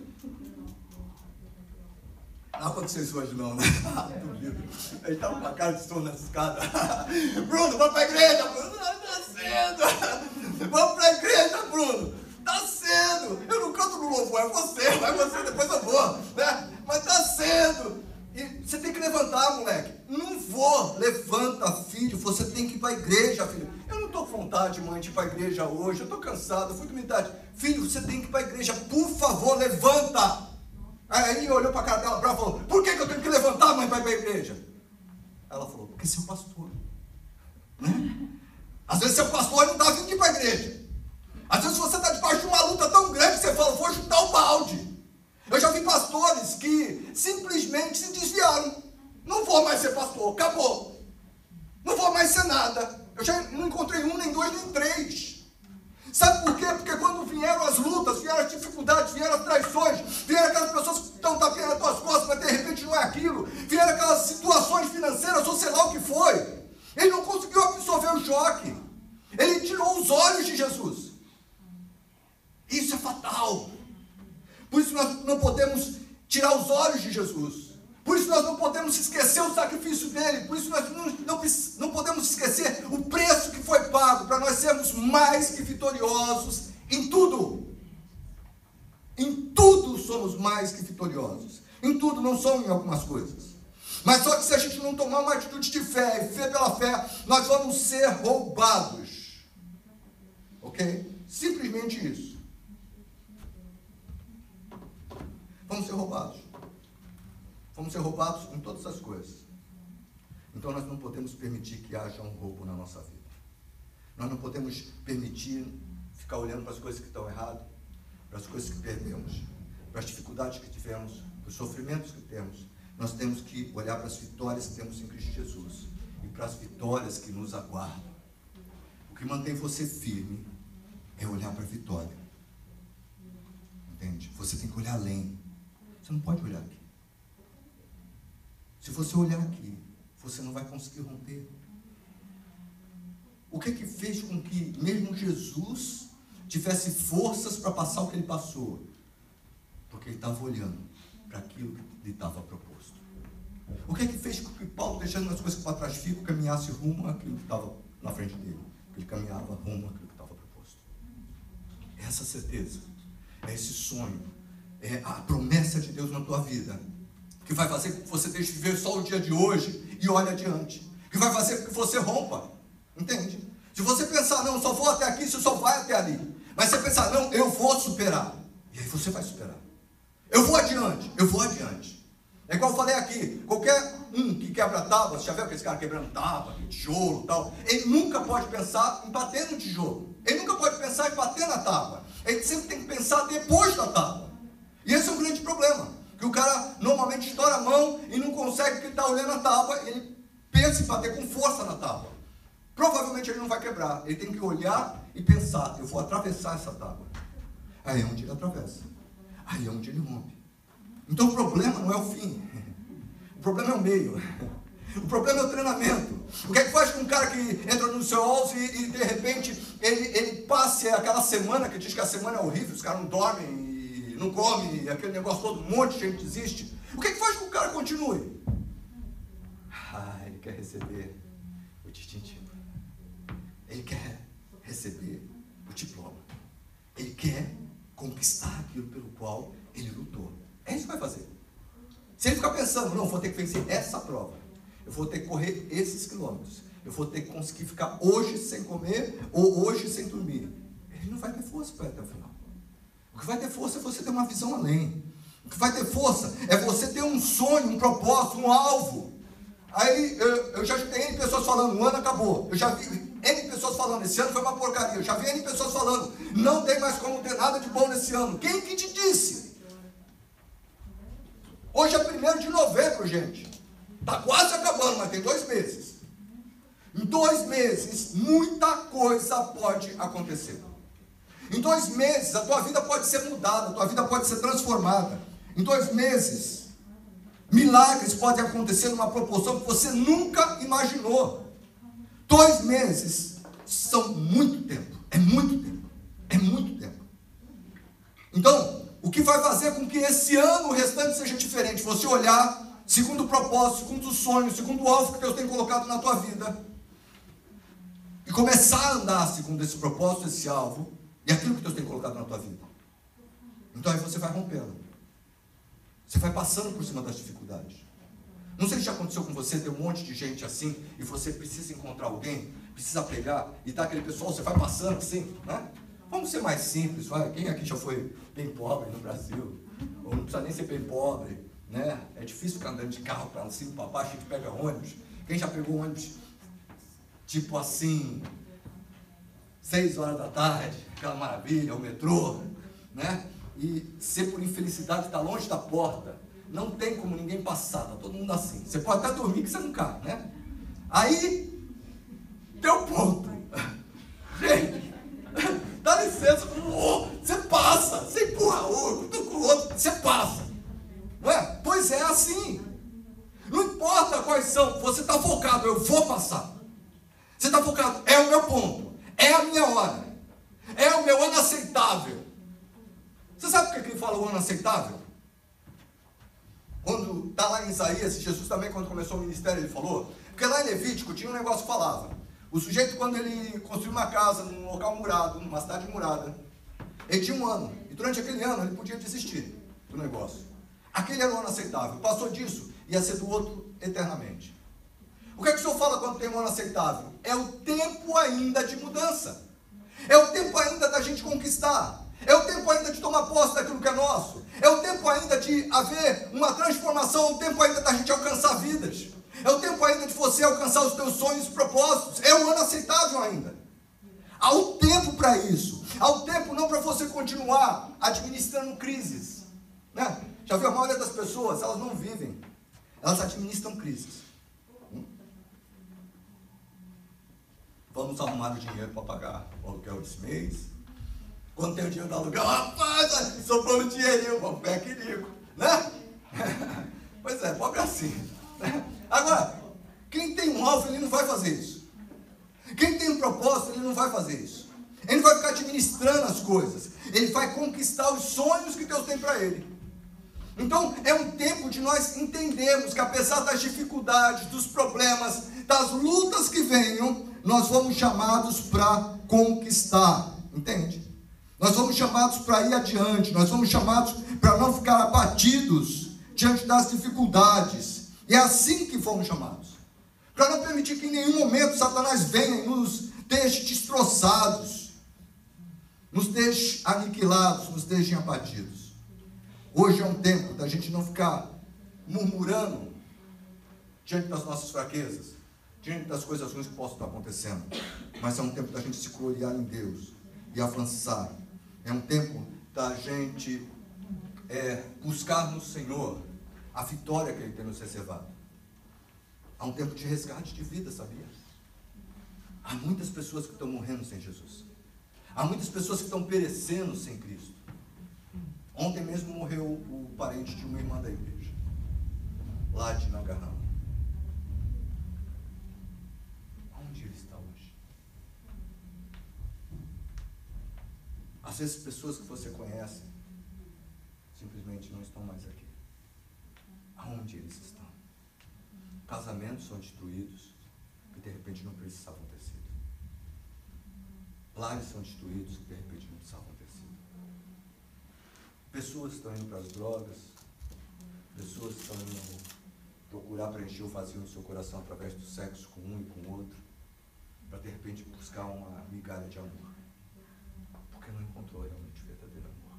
Não aconteceu isso hoje não, né? Duvido. Ele estava com a cara de estou nessa escada. Bruno, vamos para a igreja, Bruno. Está cedo. Vamos para a igreja, Bruno. Está cedo. Eu não canto no louvor, é você. Vai você, depois eu vou. Né? Mas está cedo. E você tem que levantar, moleque. Não vou. Levanta, filho. Você tem que ir para a igreja, filho. Eu não estou com de ir para a igreja hoje. Eu estou cansado, eu fui dormir tarde. Filho, você tem que ir para a igreja. Por favor, levanta. Aí olhou para a cara dela brava e falou: Por que, que eu tenho que levantar, mãe, para ir para a igreja? Ela falou: Porque seu pastor. Né? Às vezes seu pastor não está vindo para a igreja. Às vezes você está debaixo de uma luta tão grande que você fala: Vou chutar o balde. Eu já vi pastores que simplesmente se desviaram. Não vou mais ser pastor, acabou. Não vou mais ser nada. Eu já não encontrei um, nem dois, nem três. Sabe por quê? Porque quando vieram as lutas, vieram as dificuldades, vieram as traições, vieram aquelas pessoas que estão tapando as tuas costas, mas de repente não é aquilo, vieram aquelas situações financeiras, ou sei lá o que foi. Ele não conseguiu absorver o choque. Ele tirou os olhos de Jesus. Isso é fatal. Por isso nós não podemos tirar os olhos de Jesus. Por isso nós não podemos esquecer o sacrifício dele. Por isso nós não, não, não podemos esquecer o preço que foi pago para nós sermos mais que vitoriosos em tudo. Em tudo somos mais que vitoriosos. Em tudo, não só em algumas coisas. Mas só que se a gente não tomar uma atitude de fé e fé pela fé, nós vamos ser roubados. Ok? Simplesmente isso. Vamos ser roubados. Vamos ser roubados em todas as coisas. Então nós não podemos permitir que haja um roubo na nossa vida. Nós não podemos permitir ficar olhando para as coisas que estão erradas, para as coisas que perdemos, para as dificuldades que tivemos, para os sofrimentos que temos. Nós temos que olhar para as vitórias que temos em Cristo Jesus e para as vitórias que nos aguardam. O que mantém você firme é olhar para a vitória. Entende? Você tem que olhar além. Você não pode olhar aqui. Se você olhar aqui, você não vai conseguir romper. O que que fez com que mesmo Jesus tivesse forças para passar o que ele passou? Porque ele estava olhando para aquilo que lhe estava proposto. O que que fez com que Paulo, deixando as coisas para trás, fico, caminhasse rumo àquilo que estava na frente dele? Ele caminhava rumo àquilo que estava proposto. É essa certeza, é esse sonho, é a promessa de Deus na tua vida que vai fazer com que você deixe de viver só o dia de hoje e olhe adiante, que vai fazer com que você rompa, entende? Se você pensar, não, só vou até aqui, você só vai até ali, mas você pensar, não, eu vou superar, e aí você vai superar. Eu vou adiante, eu vou adiante. É igual eu falei aqui, qualquer um que quebra tábua, você já viu aquele cara quebrando tábua, tijolo tal, ele nunca pode pensar em bater no tijolo. Ele nunca pode pensar em bater na tábua. Ele sempre tem que pensar depois da tábua. E esse é um grande problema que o cara normalmente estoura a mão e não consegue porque está olhando a tábua, ele pensa em bater com força na tábua. Provavelmente ele não vai quebrar. Ele tem que olhar e pensar, eu vou atravessar essa tábua. Aí é onde ele atravessa. Aí é onde ele rompe. Então o problema não é o fim. O problema é o meio. O problema é o treinamento. O que é que faz com um cara que entra no seu 11 e, e de repente ele, ele passe aquela semana, que diz que a semana é horrível, os caras não dormem, não come, aquele negócio todo, um monte de gente desiste. O que, é que faz com que o cara continue? Ah, ele quer receber o distintivo. Ele quer Ele quer conquistar aquilo pelo qual ele lutou. É isso que vai fazer. Se ele ficar pensando, não, vou ter que vencer essa prova, eu vou ter que correr esses quilômetros, eu vou ter que conseguir ficar hoje sem comer ou hoje sem dormir, ele não vai ter força para ir até o final. O que vai ter força é você ter uma visão além. O que vai ter força é você ter um sonho, um propósito, um alvo. Aí eu, eu já vi N pessoas falando, o ano acabou. Eu já vi N pessoas falando, esse ano foi uma porcaria. Eu já vi N pessoas falando, não tem mais como ter nada de bom nesse ano. Quem que te disse? Hoje é 1 de novembro, gente. Está quase acabando, mas tem dois meses. Em dois meses, muita coisa pode acontecer. Em dois meses, a tua vida pode ser mudada, a tua vida pode ser transformada. Em dois meses, milagres podem acontecer numa proporção que você nunca imaginou. Dois meses são muito tempo, é muito tempo, é muito tempo. Então, o que vai fazer com que esse ano restante seja diferente? Você olhar segundo o propósito, segundo os sonhos, segundo o alvo que Deus tem colocado na tua vida e começar a andar segundo esse propósito, esse alvo e aquilo que Deus tem colocado na tua vida. Então aí você vai rompendo. Você vai passando por cima das dificuldades. Não sei se já aconteceu com você, tem um monte de gente assim, e você precisa encontrar alguém, precisa pegar, e tá aquele pessoal, você vai passando assim, né? Vamos ser mais simples, vai. Quem aqui já foi bem pobre no Brasil? Ou não precisa nem ser bem pobre, né? É difícil ficar andando de carro para cima para baixo, a gente pega ônibus. Quem já pegou ônibus tipo assim, seis horas da tarde, aquela maravilha, o metrô, né? E ser por infelicidade está longe da porta. Não tem como ninguém passar, tá todo mundo assim. Você pode até dormir que você não cai, né? Aí, deu ponto. Gente, dá licença, você passa, você empurra o com o outro, você passa. Não é? Pois é assim. Não importa quais são, você está focado, eu vou passar. Você está focado, é o meu ponto, é a minha hora, é o meu ano aceitável. Você sabe por que ele fala o ano aceitável? Quando está lá em Isaías, Jesus também, quando começou o ministério, ele falou, porque lá em Levítico tinha um negócio que falava. O sujeito, quando ele construiu uma casa num local murado, numa cidade murada, ele tinha um ano. E durante aquele ano ele podia desistir do negócio. Aquele era o ano aceitável. Passou disso, ia ser do outro eternamente. O que é que o senhor fala quando tem um ano aceitável? É o tempo ainda de mudança. É o tempo ainda da gente conquistar. É o tempo ainda de tomar posse daquilo que é nosso. É o tempo ainda de haver uma transformação. É o tempo ainda da gente alcançar vidas. É o tempo ainda de você alcançar os teus sonhos e propósitos. É um ano aceitável ainda. Há o tempo para isso. Há o tempo não para você continuar administrando crises. Né? Já viu a maioria das pessoas, elas não vivem. Elas administram crises. Vamos arrumar o dinheiro para pagar o aluguel desse mês. Quando tem o dinheiro do aluguel, rapaz, sobrou um dinheirinho, vamos pé que rico. Né? pois é, pobre assim. Né? Agora, quem tem um alvo, ele não vai fazer isso. Quem tem um propósito, ele não vai fazer isso. Ele vai ficar administrando as coisas. Ele vai conquistar os sonhos que Deus tem para ele. Então, é um tempo de nós entendermos que apesar das dificuldades, dos problemas, das lutas que venham, nós fomos chamados para conquistar. Entende? Nós fomos chamados para ir adiante, nós fomos chamados para não ficar abatidos diante das dificuldades. E é assim que fomos chamados. Para não permitir que em nenhum momento Satanás venha e nos deixe destroçados, nos deixe aniquilados, nos deixe abatidos. Hoje é um tempo da gente não ficar murmurando diante das nossas fraquezas, diante das coisas ruins que possam estar acontecendo. Mas é um tempo da gente se gloriar em Deus e avançar. É um tempo da gente é, buscar no Senhor a vitória que Ele tem nos reservado. Há um tempo de resgate de vida, sabia? Há muitas pessoas que estão morrendo sem Jesus. Há muitas pessoas que estão perecendo sem Cristo. Ontem mesmo morreu o parente de uma irmã da igreja, lá de Nagarrama. Onde ele está hoje? Às vezes, pessoas que você conhece simplesmente não estão mais aqui aonde eles estão. Casamentos são destruídos que de repente não precisavam ter sido. Lares são destruídos que de repente não precisavam ter sido. Pessoas estão indo para as drogas, pessoas estão indo procurar preencher o vazio no seu coração através do sexo com um e com outro, para de repente buscar uma migalha de amor. Porque não encontrou realmente o verdadeiro amor.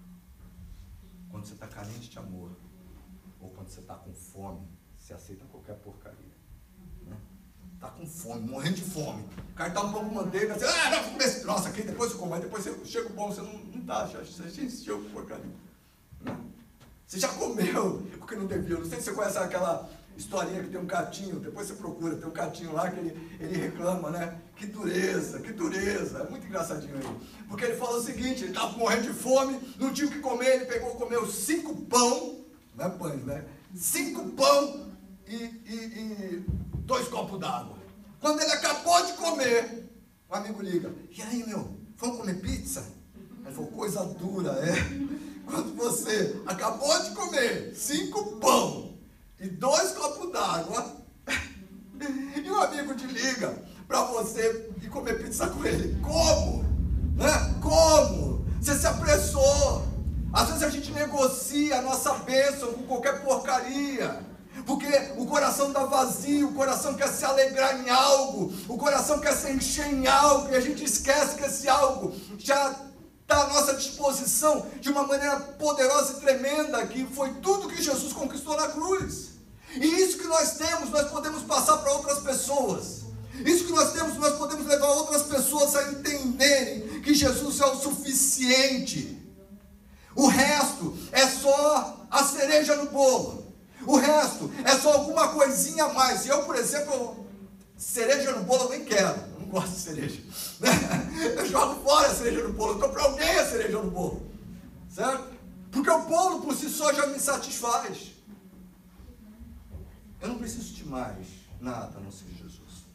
Quando você está carente de amor, ou quando você está com fome, você aceita qualquer porcaria. Né? Tá com fome, morrendo de fome. O cara tá um pouco de manteiga, você, ah, não, comer esse troço aqui, depois eu como, aí depois você, chega o bom, você não, não tá, você encheu com porcaria. Né? Você já comeu porque não devia. Não sei se você conhece aquela historinha que tem um gatinho, depois você procura, tem um gatinho lá que ele, ele reclama, né? Que dureza, que dureza. É muito engraçadinho aí. Porque ele fala o seguinte, ele estava morrendo de fome, não tinha o que comer, ele pegou, comeu cinco pão, não é pães, né? Cinco pão e, e, e dois copos d'água. Quando ele acabou de comer, o amigo liga, e aí meu, vamos comer pizza? Ele falou, coisa dura, é. Quando você acabou de comer cinco pão e dois copos d'água, e um amigo te liga para você ir comer pizza com ele. Como? Né? Como? Você se apressou. Às vezes a gente negocia a nossa bênção com qualquer porcaria. Porque o coração está vazio, o coração quer se alegrar em algo, o coração quer se encher em algo, e a gente esquece que esse algo já está à nossa disposição de uma maneira poderosa e tremenda, que foi tudo que Jesus conquistou na cruz. E isso que nós temos, nós podemos passar para outras pessoas. Isso que nós temos, nós podemos levar outras pessoas a entenderem que Jesus é o suficiente. O resto é só a cereja no bolo. O resto é só alguma coisinha a mais. Eu, por exemplo, cereja no bolo eu nem quero. Eu não gosto de cereja. Eu jogo fora a cereja no bolo. Eu dou para alguém a cereja no bolo. Certo? Porque o bolo por si só já me satisfaz. Eu não preciso de mais nada a não ser Jesus.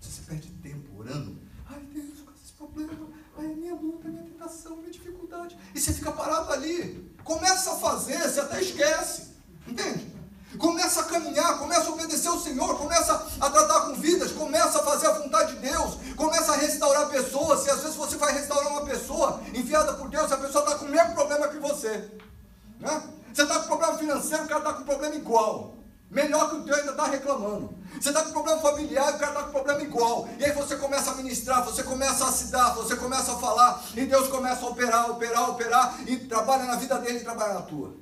Se você perde tempo orando, ai Deus, com esse problema, ai minha luta, minha tentação, minha dificuldade, e você fica parado ali. Começa a fazer, você até esquece. Entende? Começa a caminhar, começa a obedecer ao Senhor, começa a tratar com vidas, começa a fazer a vontade de Deus, começa a restaurar pessoas. E às vezes você vai restaurar uma pessoa enviada por Deus, a pessoa está com o mesmo problema que você. Né? Você está com problema financeiro, o cara está com problema igual. Melhor que o teu ainda está reclamando. Você está com problema familiar o cara está com problema igual. E aí você começa a ministrar, você começa a se dar, você começa a falar, e Deus começa a operar, operar, operar, e trabalha na vida dele e trabalha na tua.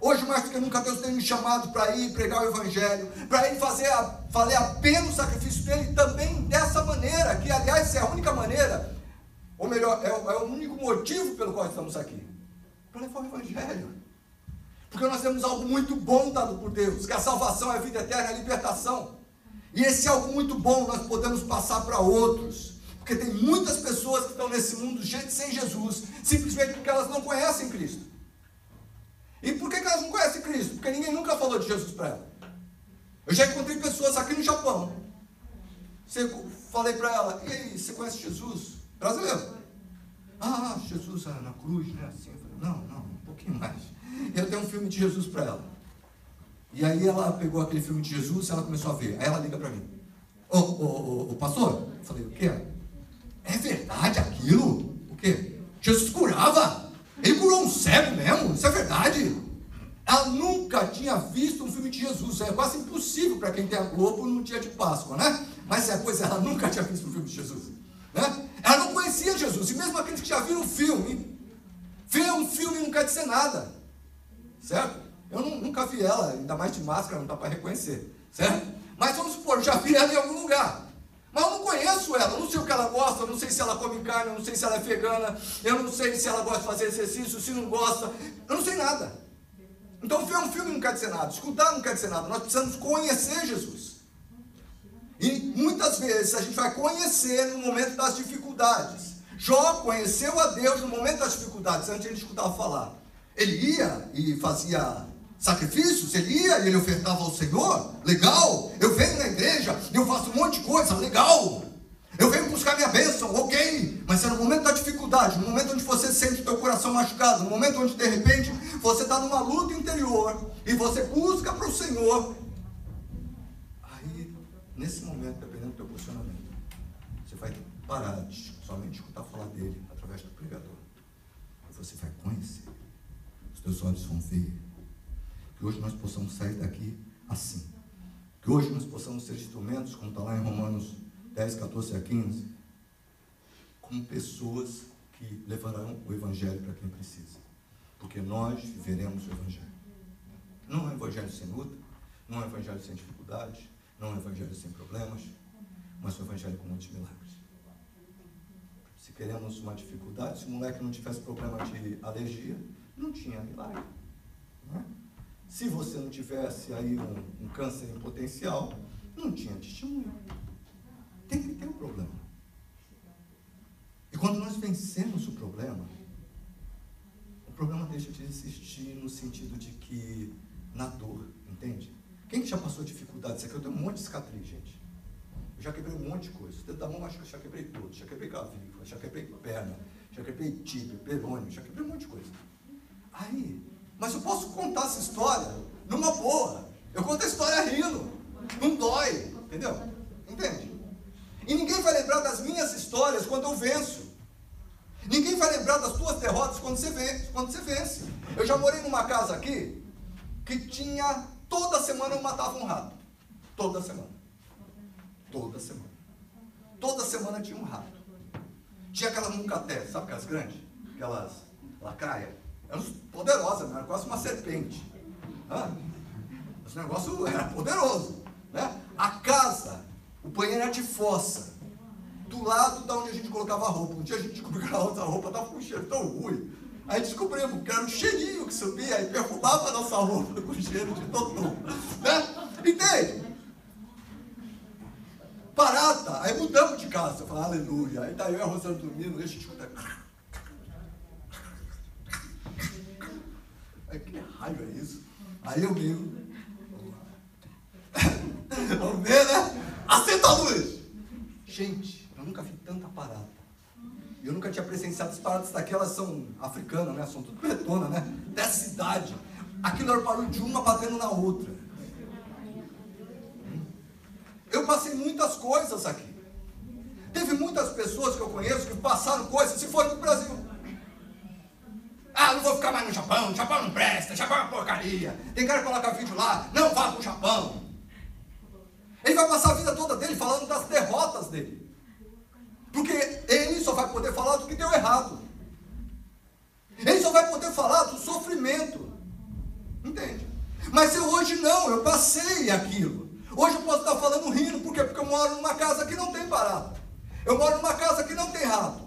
Hoje, mais do que nunca, Deus tem me chamado para ir pregar o Evangelho, para ir fazer a, valer a pena o sacrifício dele também dessa maneira, que aliás é a única maneira, ou melhor, é, é o único motivo pelo qual estamos aqui para levar o Evangelho. Porque nós temos algo muito bom dado por Deus, que a salvação é a vida eterna, é a libertação. E esse algo muito bom nós podemos passar para outros. Porque tem muitas pessoas que estão nesse mundo sem Jesus, simplesmente porque elas não conhecem Cristo. E por que, elas não conhecem Cristo? Porque ninguém nunca falou de Jesus para elas. Eu já encontrei pessoas aqui no Japão. Você, falei para ela, e aí, você conhece Jesus? Brasileiro. Ah, Jesus na cruz, né? Assim, falei, não, não, um pouquinho mais eu tenho um filme de Jesus para ela. E aí ela pegou aquele filme de Jesus e ela começou a ver. Aí ela liga para mim. Ô, ô, ô, pastor? Eu falei, o quê? É verdade aquilo? O quê? Jesus curava? Ele curou um cego mesmo? Isso é verdade? Ela nunca tinha visto um filme de Jesus. É quase impossível para quem tem a Globo no dia de Páscoa, né? Mas é, pois ela nunca tinha visto um filme de Jesus. Né? Ela não conhecia Jesus. E mesmo aqueles que já viram o filme, ver um filme não quer dizer nada. Certo? Eu não, nunca vi ela, ainda mais de máscara, não dá para reconhecer. Certo? Mas vamos supor, eu já vi ela em algum lugar. Mas eu não conheço ela, eu não sei o que ela gosta, eu não sei se ela come carne, eu não sei se ela é vegana, eu não sei se ela gosta de fazer exercício, se não gosta, eu não sei nada. Então ver um filme não quer dizer nada, escutar não quer dizer nada, nós precisamos conhecer Jesus. E muitas vezes a gente vai conhecer no momento das dificuldades. Jó conheceu a Deus no momento das dificuldades, antes de ele escutar falar. Ele ia e fazia sacrifícios, ele ia e ele ofertava ao Senhor, legal. Eu venho na igreja, eu faço um monte de coisa, legal. Eu venho buscar minha bênção, ok. Mas é no momento da dificuldade, no momento onde você sente o teu coração machucado, no momento onde de repente você está numa luta interior e você busca para o Senhor. Aí, nesse momento, dependendo do teu posicionamento, você vai parar de somente escutar falar dele através do pregador. Você vai conhecer os teus olhos vão ver. Que hoje nós possamos sair daqui assim. Que hoje nós possamos ser instrumentos, como está lá em Romanos 10, 14 a 15, como pessoas que levarão o Evangelho para quem precisa. Porque nós viveremos o Evangelho. Não é um Evangelho sem luta, não é um Evangelho sem dificuldades, não é um Evangelho sem problemas, mas um Evangelho com muitos milagres. Se queremos uma dificuldade, se o moleque não tivesse problema de alergia, não tinha milagre. Não é? Se você não tivesse aí um, um câncer em potencial, não tinha testemunho. Tem que ter um problema. E quando nós vencemos o problema, o problema deixa de existir no sentido de que na dor, entende? Quem que já passou dificuldade? Isso aqui eu tenho um monte de cicatriz, gente. Eu já quebrei um monte de coisa. Dentro da mão, acho que já quebrei tudo. Já quebrei clavícula, já quebrei perna, já quebrei tíbia, perônio, já quebrei um monte de coisa. Aí, mas eu posso contar essa história numa boa. Eu conto a história rindo. Não dói, entendeu? Entende? E ninguém vai lembrar das minhas histórias quando eu venço. Ninguém vai lembrar das tuas derrotas quando você vence. Quando você vence. Eu já morei numa casa aqui que tinha toda semana eu matava um rato. Toda semana. Toda semana. Toda semana tinha um rato. Tinha aquelas muncaté, sabe aquelas grandes? Aquelas lacraia. Eram poderosas, era quase uma serpente. Hã? Esse negócio era poderoso. Né? A casa, o banheiro era de fossa do lado da onde a gente colocava a roupa. Um dia a gente descobriu que a outra roupa estava com um cheiro tão ruim. Aí descobrimos que era um cheirinho que subia e perfumava a nossa roupa com cheiro de totô. Né? Entende? Parata, aí mudamos de casa. Eu falei, aleluia. Aí daí eu e a Rosana dormindo, a gente escuta. Aí que raio é isso? Aí eu ligo. Vamos ver, né? Acenda a luz! Gente, nunca vi tanta parada. Eu nunca tinha presenciado as paradas daquelas são africanas, né? São tudo pretona, né? Dessa cidade. Aquilo era o barulho de uma batendo na outra. Eu passei muitas coisas aqui. Teve muitas pessoas que eu conheço que passaram coisas se foram do Brasil. Ah, não vou ficar mais no Japão, Japão não presta, Japão é uma porcaria. Tem cara que coloca vídeo lá, não vá para o Japão. Ele vai passar a vida toda dele falando das derrotas dele. Porque ele só vai poder falar do que deu errado. Ele só vai poder falar do sofrimento. Entende? Mas eu hoje não, eu passei aquilo. Hoje eu posso estar falando rindo, por quê? Porque eu moro numa casa que não tem barata. Eu moro numa casa que não tem rato.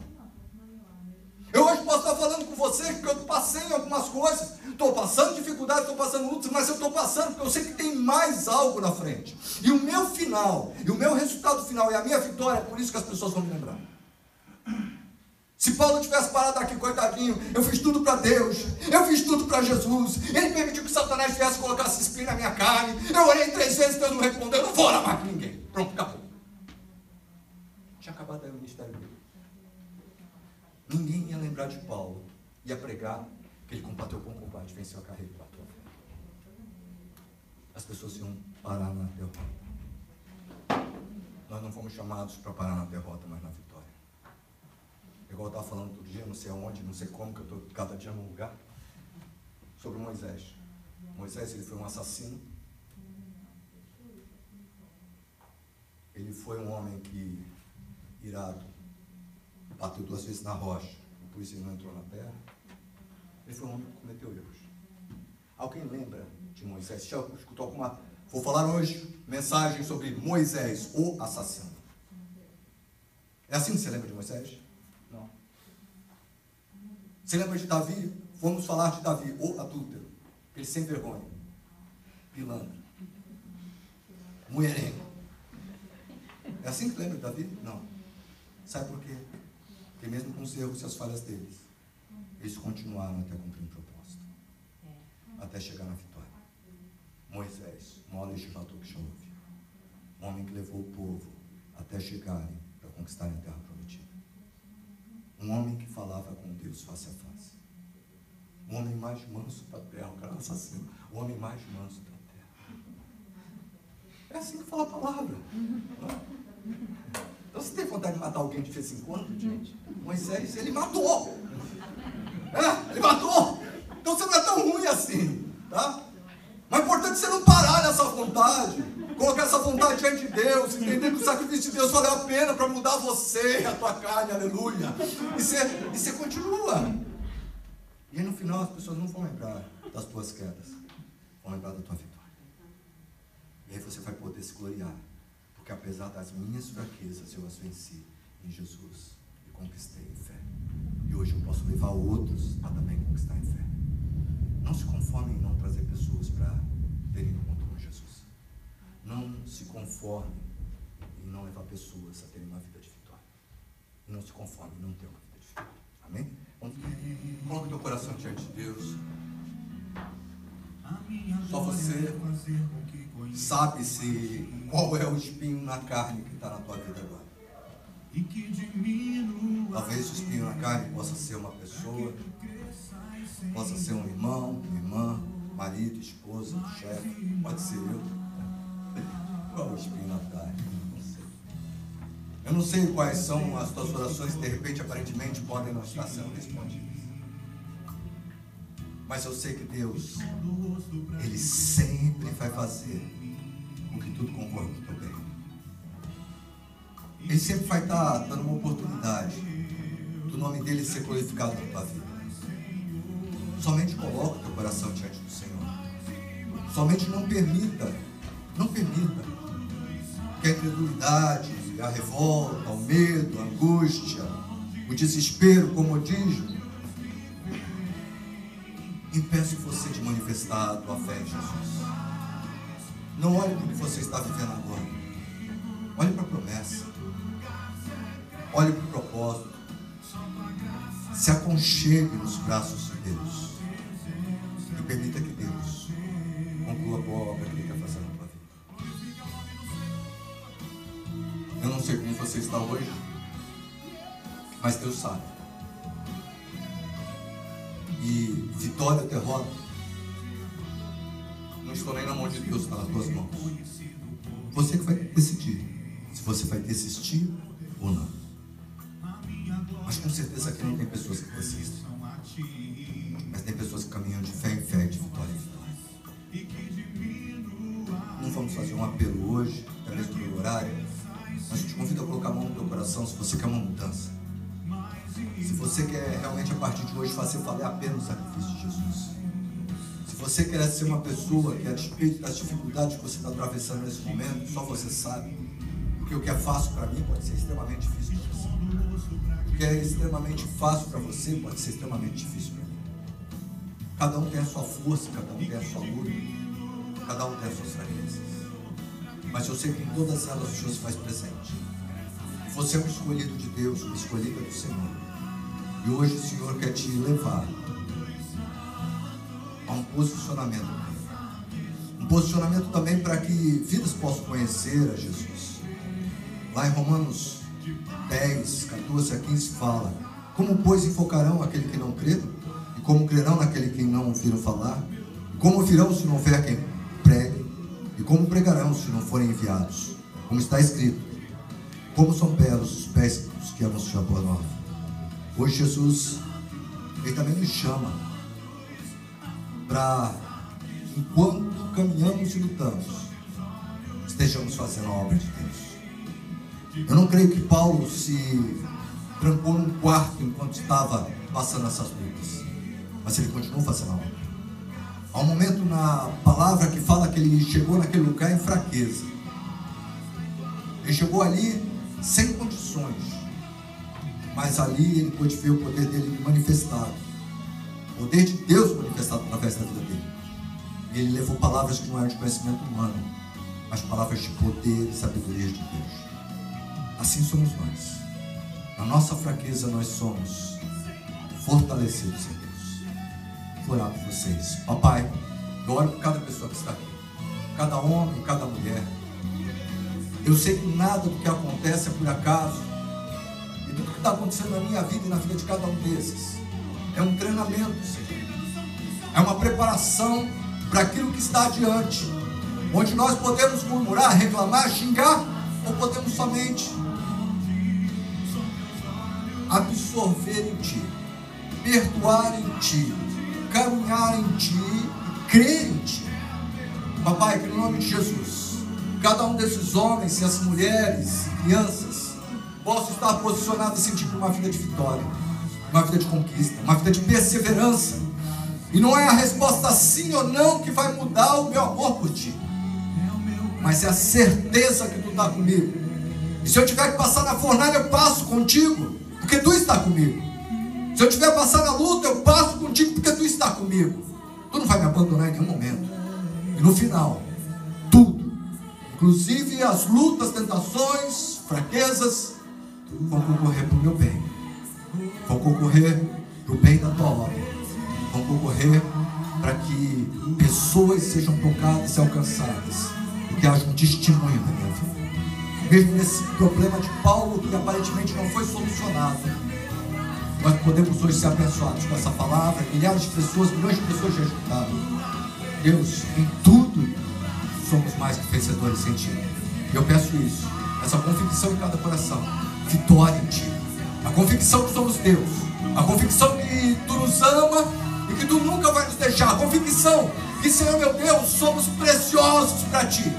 Eu hoje posso estar falando com você que eu passei em algumas coisas, estou passando dificuldade, estou passando lutas, mas eu estou passando porque eu sei que tem mais algo na frente. E o meu final, e o meu resultado final, e a minha vitória, é por isso que as pessoas vão me lembrar. Se Paulo tivesse parado aqui, coitadinho, eu fiz tudo para Deus, eu fiz tudo para Jesus, ele permitiu que Satanás viesse colocar esse espinho na minha carne, eu orei três vezes, Deus não respondeu, eu não vou orar mais para ninguém. Pronto, acabou. Tinha acabado aí o ministério dele. Ninguém ia lembrar de Paulo. Ia pregar que ele combateu com combate, venceu a carreira para tua As pessoas iam parar na derrota. Nós não fomos chamados para parar na derrota, mas na vitória. Igual eu estava falando outro dia, não sei aonde, não sei como, que eu estou cada dia num lugar, sobre Moisés. Moisés ele foi um assassino. Ele foi um homem que, irado, bateu duas vezes na rocha, por isso ele não entrou na terra. Ele foi um homem que cometeu erros. Alguém lembra de Moisés? Já escutou alguma? Vou falar hoje mensagem sobre Moisés, o assassino. É assim que você lembra de Moisés? Não. Você lembra de Davi? Vamos falar de Davi, o adúltero. Ele sem vergonha. Pilantra. Mulherengo. É assim que lembra de Davi? Não. Sabe por quê? Porque mesmo com os erros e as falhas deles, eles continuaram até cumprir o propósito. Até chegar na vitória. Moisés, o maior legislador que já houve. Um homem que levou o povo até chegarem para conquistarem a terra prometida. Um homem que falava com Deus face a face. O homem mais manso da terra, o cara assassino. O homem mais manso da terra. É assim que fala a palavra. Então você tem vontade de matar alguém de vez em quando, gente? Moisés, ele matou. É, ele matou. Então você não é tão Tá? Mas é importante você não parar nessa vontade. Colocar essa vontade diante de Deus, entender que o sacrifício de Deus valeu a pena para mudar você, a tua carne, aleluia. E você, e você continua. E aí no final as pessoas não vão lembrar das tuas quedas, vão lembrar da tua vitória. E aí você vai poder se gloriar. Porque apesar das minhas fraquezas, eu as venci em Jesus e conquistei em fé. E hoje eu posso levar outros a também conquistar em fé. Não se conforme em não trazer pessoas para terem encontro com Jesus. Não se conforme em não levar pessoas a terem uma vida de vitória. Não se conforme em não ter uma vida de vitória. Amém? Coloque teu coração diante de Deus. Só você sabe se qual é o espinho na carne que está na tua vida agora. Talvez o espinho na carne possa ser uma pessoa, possa ser um irmão, irmã, marido, esposa, chefe, pode ser eu. Qual é o espinho na carne? Não sei. Eu não sei quais são as tuas orações que de repente, aparentemente, podem não estar sendo respondidas. Mas eu sei que Deus, Ele sempre vai fazer com que tudo concorra com o teu bem. Ele sempre vai estar dando uma oportunidade do nome dele ser glorificado na tua vida. Somente coloca o teu coração diante do Senhor. Somente não permita, não permita que a incredulidade, a revolta, o medo, a angústia, o desespero, o comodismo, impeça você de manifestar a tua fé em Jesus. Não olhe para o que você está vivendo agora. Olhe para a promessa. Olhe para o propósito. Se aconchegue nos braços de Deus. E permita que Deus conclua a boa obra que Ele quer fazer na tua vida. Eu não sei como você está hoje, mas Deus sabe. E vitória ou derrota, não estou nem na mão de Deus, está nas tuas mãos. Você que vai decidir se você vai desistir ou não. Mas com certeza aqui não tem pessoas que desistem. Mas tem pessoas que caminham de fé em fé, de vitória em vitória. Não vamos fazer um apelo hoje, até mesmo pelo horário. Mas eu te convido a colocar a mão no teu coração se você quer uma mudança. Se você quer realmente a partir de hoje fazer valer a pena o sacrifício de Jesus. Se você quer ser uma pessoa que, a despeito das dificuldades que você está atravessando nesse momento, só você sabe. Porque o que é fácil para mim pode ser extremamente difícil para você. O que é extremamente fácil para você pode ser extremamente difícil para mim. Cada um tem a sua força, cada um tem a sua luta, cada um tem as suas fraquezas. Mas eu sei que em todas elas o Senhor se faz presente. Você é um escolhido de Deus, uma escolhida do Senhor. E hoje o Senhor quer te levar a um posicionamento. Um posicionamento também para que vidas possam conhecer a Jesus. Lá em Romanos 10, 14 a 15 fala: Como, pois, enfocarão aquele que não crê? E como crerão naquele que não ouviram falar? E como ouvirão se não houver quem pregue? E como pregarão se não forem enviados? Como está escrito: Como são belos os pés que anunciam a boa nova. Hoje Jesus, Ele também nos chama para, enquanto caminhamos e lutamos, estejamos fazendo a obra de Deus. Eu não creio que Paulo se trancou num quarto enquanto estava passando essas lutas, mas ele continuou fazendo a obra. Há um momento na palavra que fala que ele chegou naquele lugar em fraqueza. Ele chegou ali sem condições mas ali ele pôde ver o poder dele manifestado. O poder de Deus manifestado através da vida dele. Ele levou palavras que não eram de conhecimento humano, mas palavras de poder e sabedoria de Deus. Assim somos nós. Na nossa fraqueza nós somos fortalecidos em Deus. Vou orar por vocês. Papai, eu oro por cada pessoa que está aqui. Cada homem, cada mulher. Eu sei que nada do que acontece é por acaso tudo que está acontecendo na minha vida e na vida de cada um desses. É um treinamento, Senhor. É uma preparação para aquilo que está adiante. Onde nós podemos murmurar, reclamar, xingar, ou podemos somente absorver em Ti, perdoar em Ti, caminhar em Ti, crer em Ti. Papai, que no nome de Jesus, cada um desses homens e as mulheres e crianças possa estar posicionado assim, tipo uma vida de vitória, uma vida de conquista, uma vida de perseverança. E não é a resposta sim ou não que vai mudar o meu amor por Ti, mas é a certeza que Tu está comigo. E se eu tiver que passar na fornalha, eu passo contigo, porque Tu está comigo. Se eu tiver que passar na luta, eu passo contigo, porque Tu está comigo. Tu não vai me abandonar em nenhum momento. E no final, tudo, inclusive as lutas, tentações, fraquezas, vão concorrer para o meu bem, vão concorrer para o bem da tua obra, vão concorrer para que pessoas sejam tocadas e alcançadas, e que haja um testemunho da minha vida. Mesmo nesse problema de Paulo, que aparentemente não foi solucionado, nós podemos hoje ser abençoados com essa palavra, milhares de pessoas, milhões de pessoas já escutaram. Deus, em tudo somos mais que vencedores em Ti. Eu peço isso, essa convicção em cada coração, vitória em Ti. A convicção que somos Deus, a convicção que Tu nos ama e que Tu nunca vai nos deixar, a convicção que, Senhor meu Deus, somos preciosos para Ti.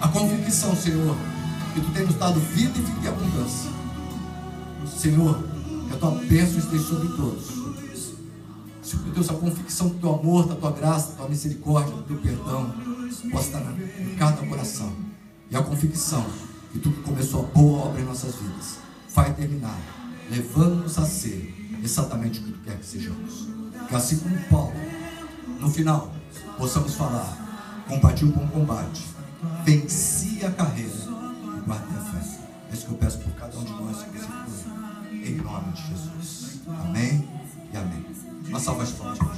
A convicção, Senhor, que Tu tem nos dado vida e vida e abundância. Senhor, que a Tua bênção esteja sobre todos Senhor Deus, a convicção do teu amor, da tua graça, da tua misericórdia, do teu perdão, possa estar em cada coração. E a convicção que tudo que começou a boa obra em nossas vidas vai terminar, levando-nos a ser exatamente o que tu quer que sejamos. Que assim como Paulo, no final, possamos falar, combati o bom combate, venci a carreira e guardei a fé. É isso que eu peço por cada um de nós que se foi, em nome de Jesus. Amém e amém. Uma salva de palmas.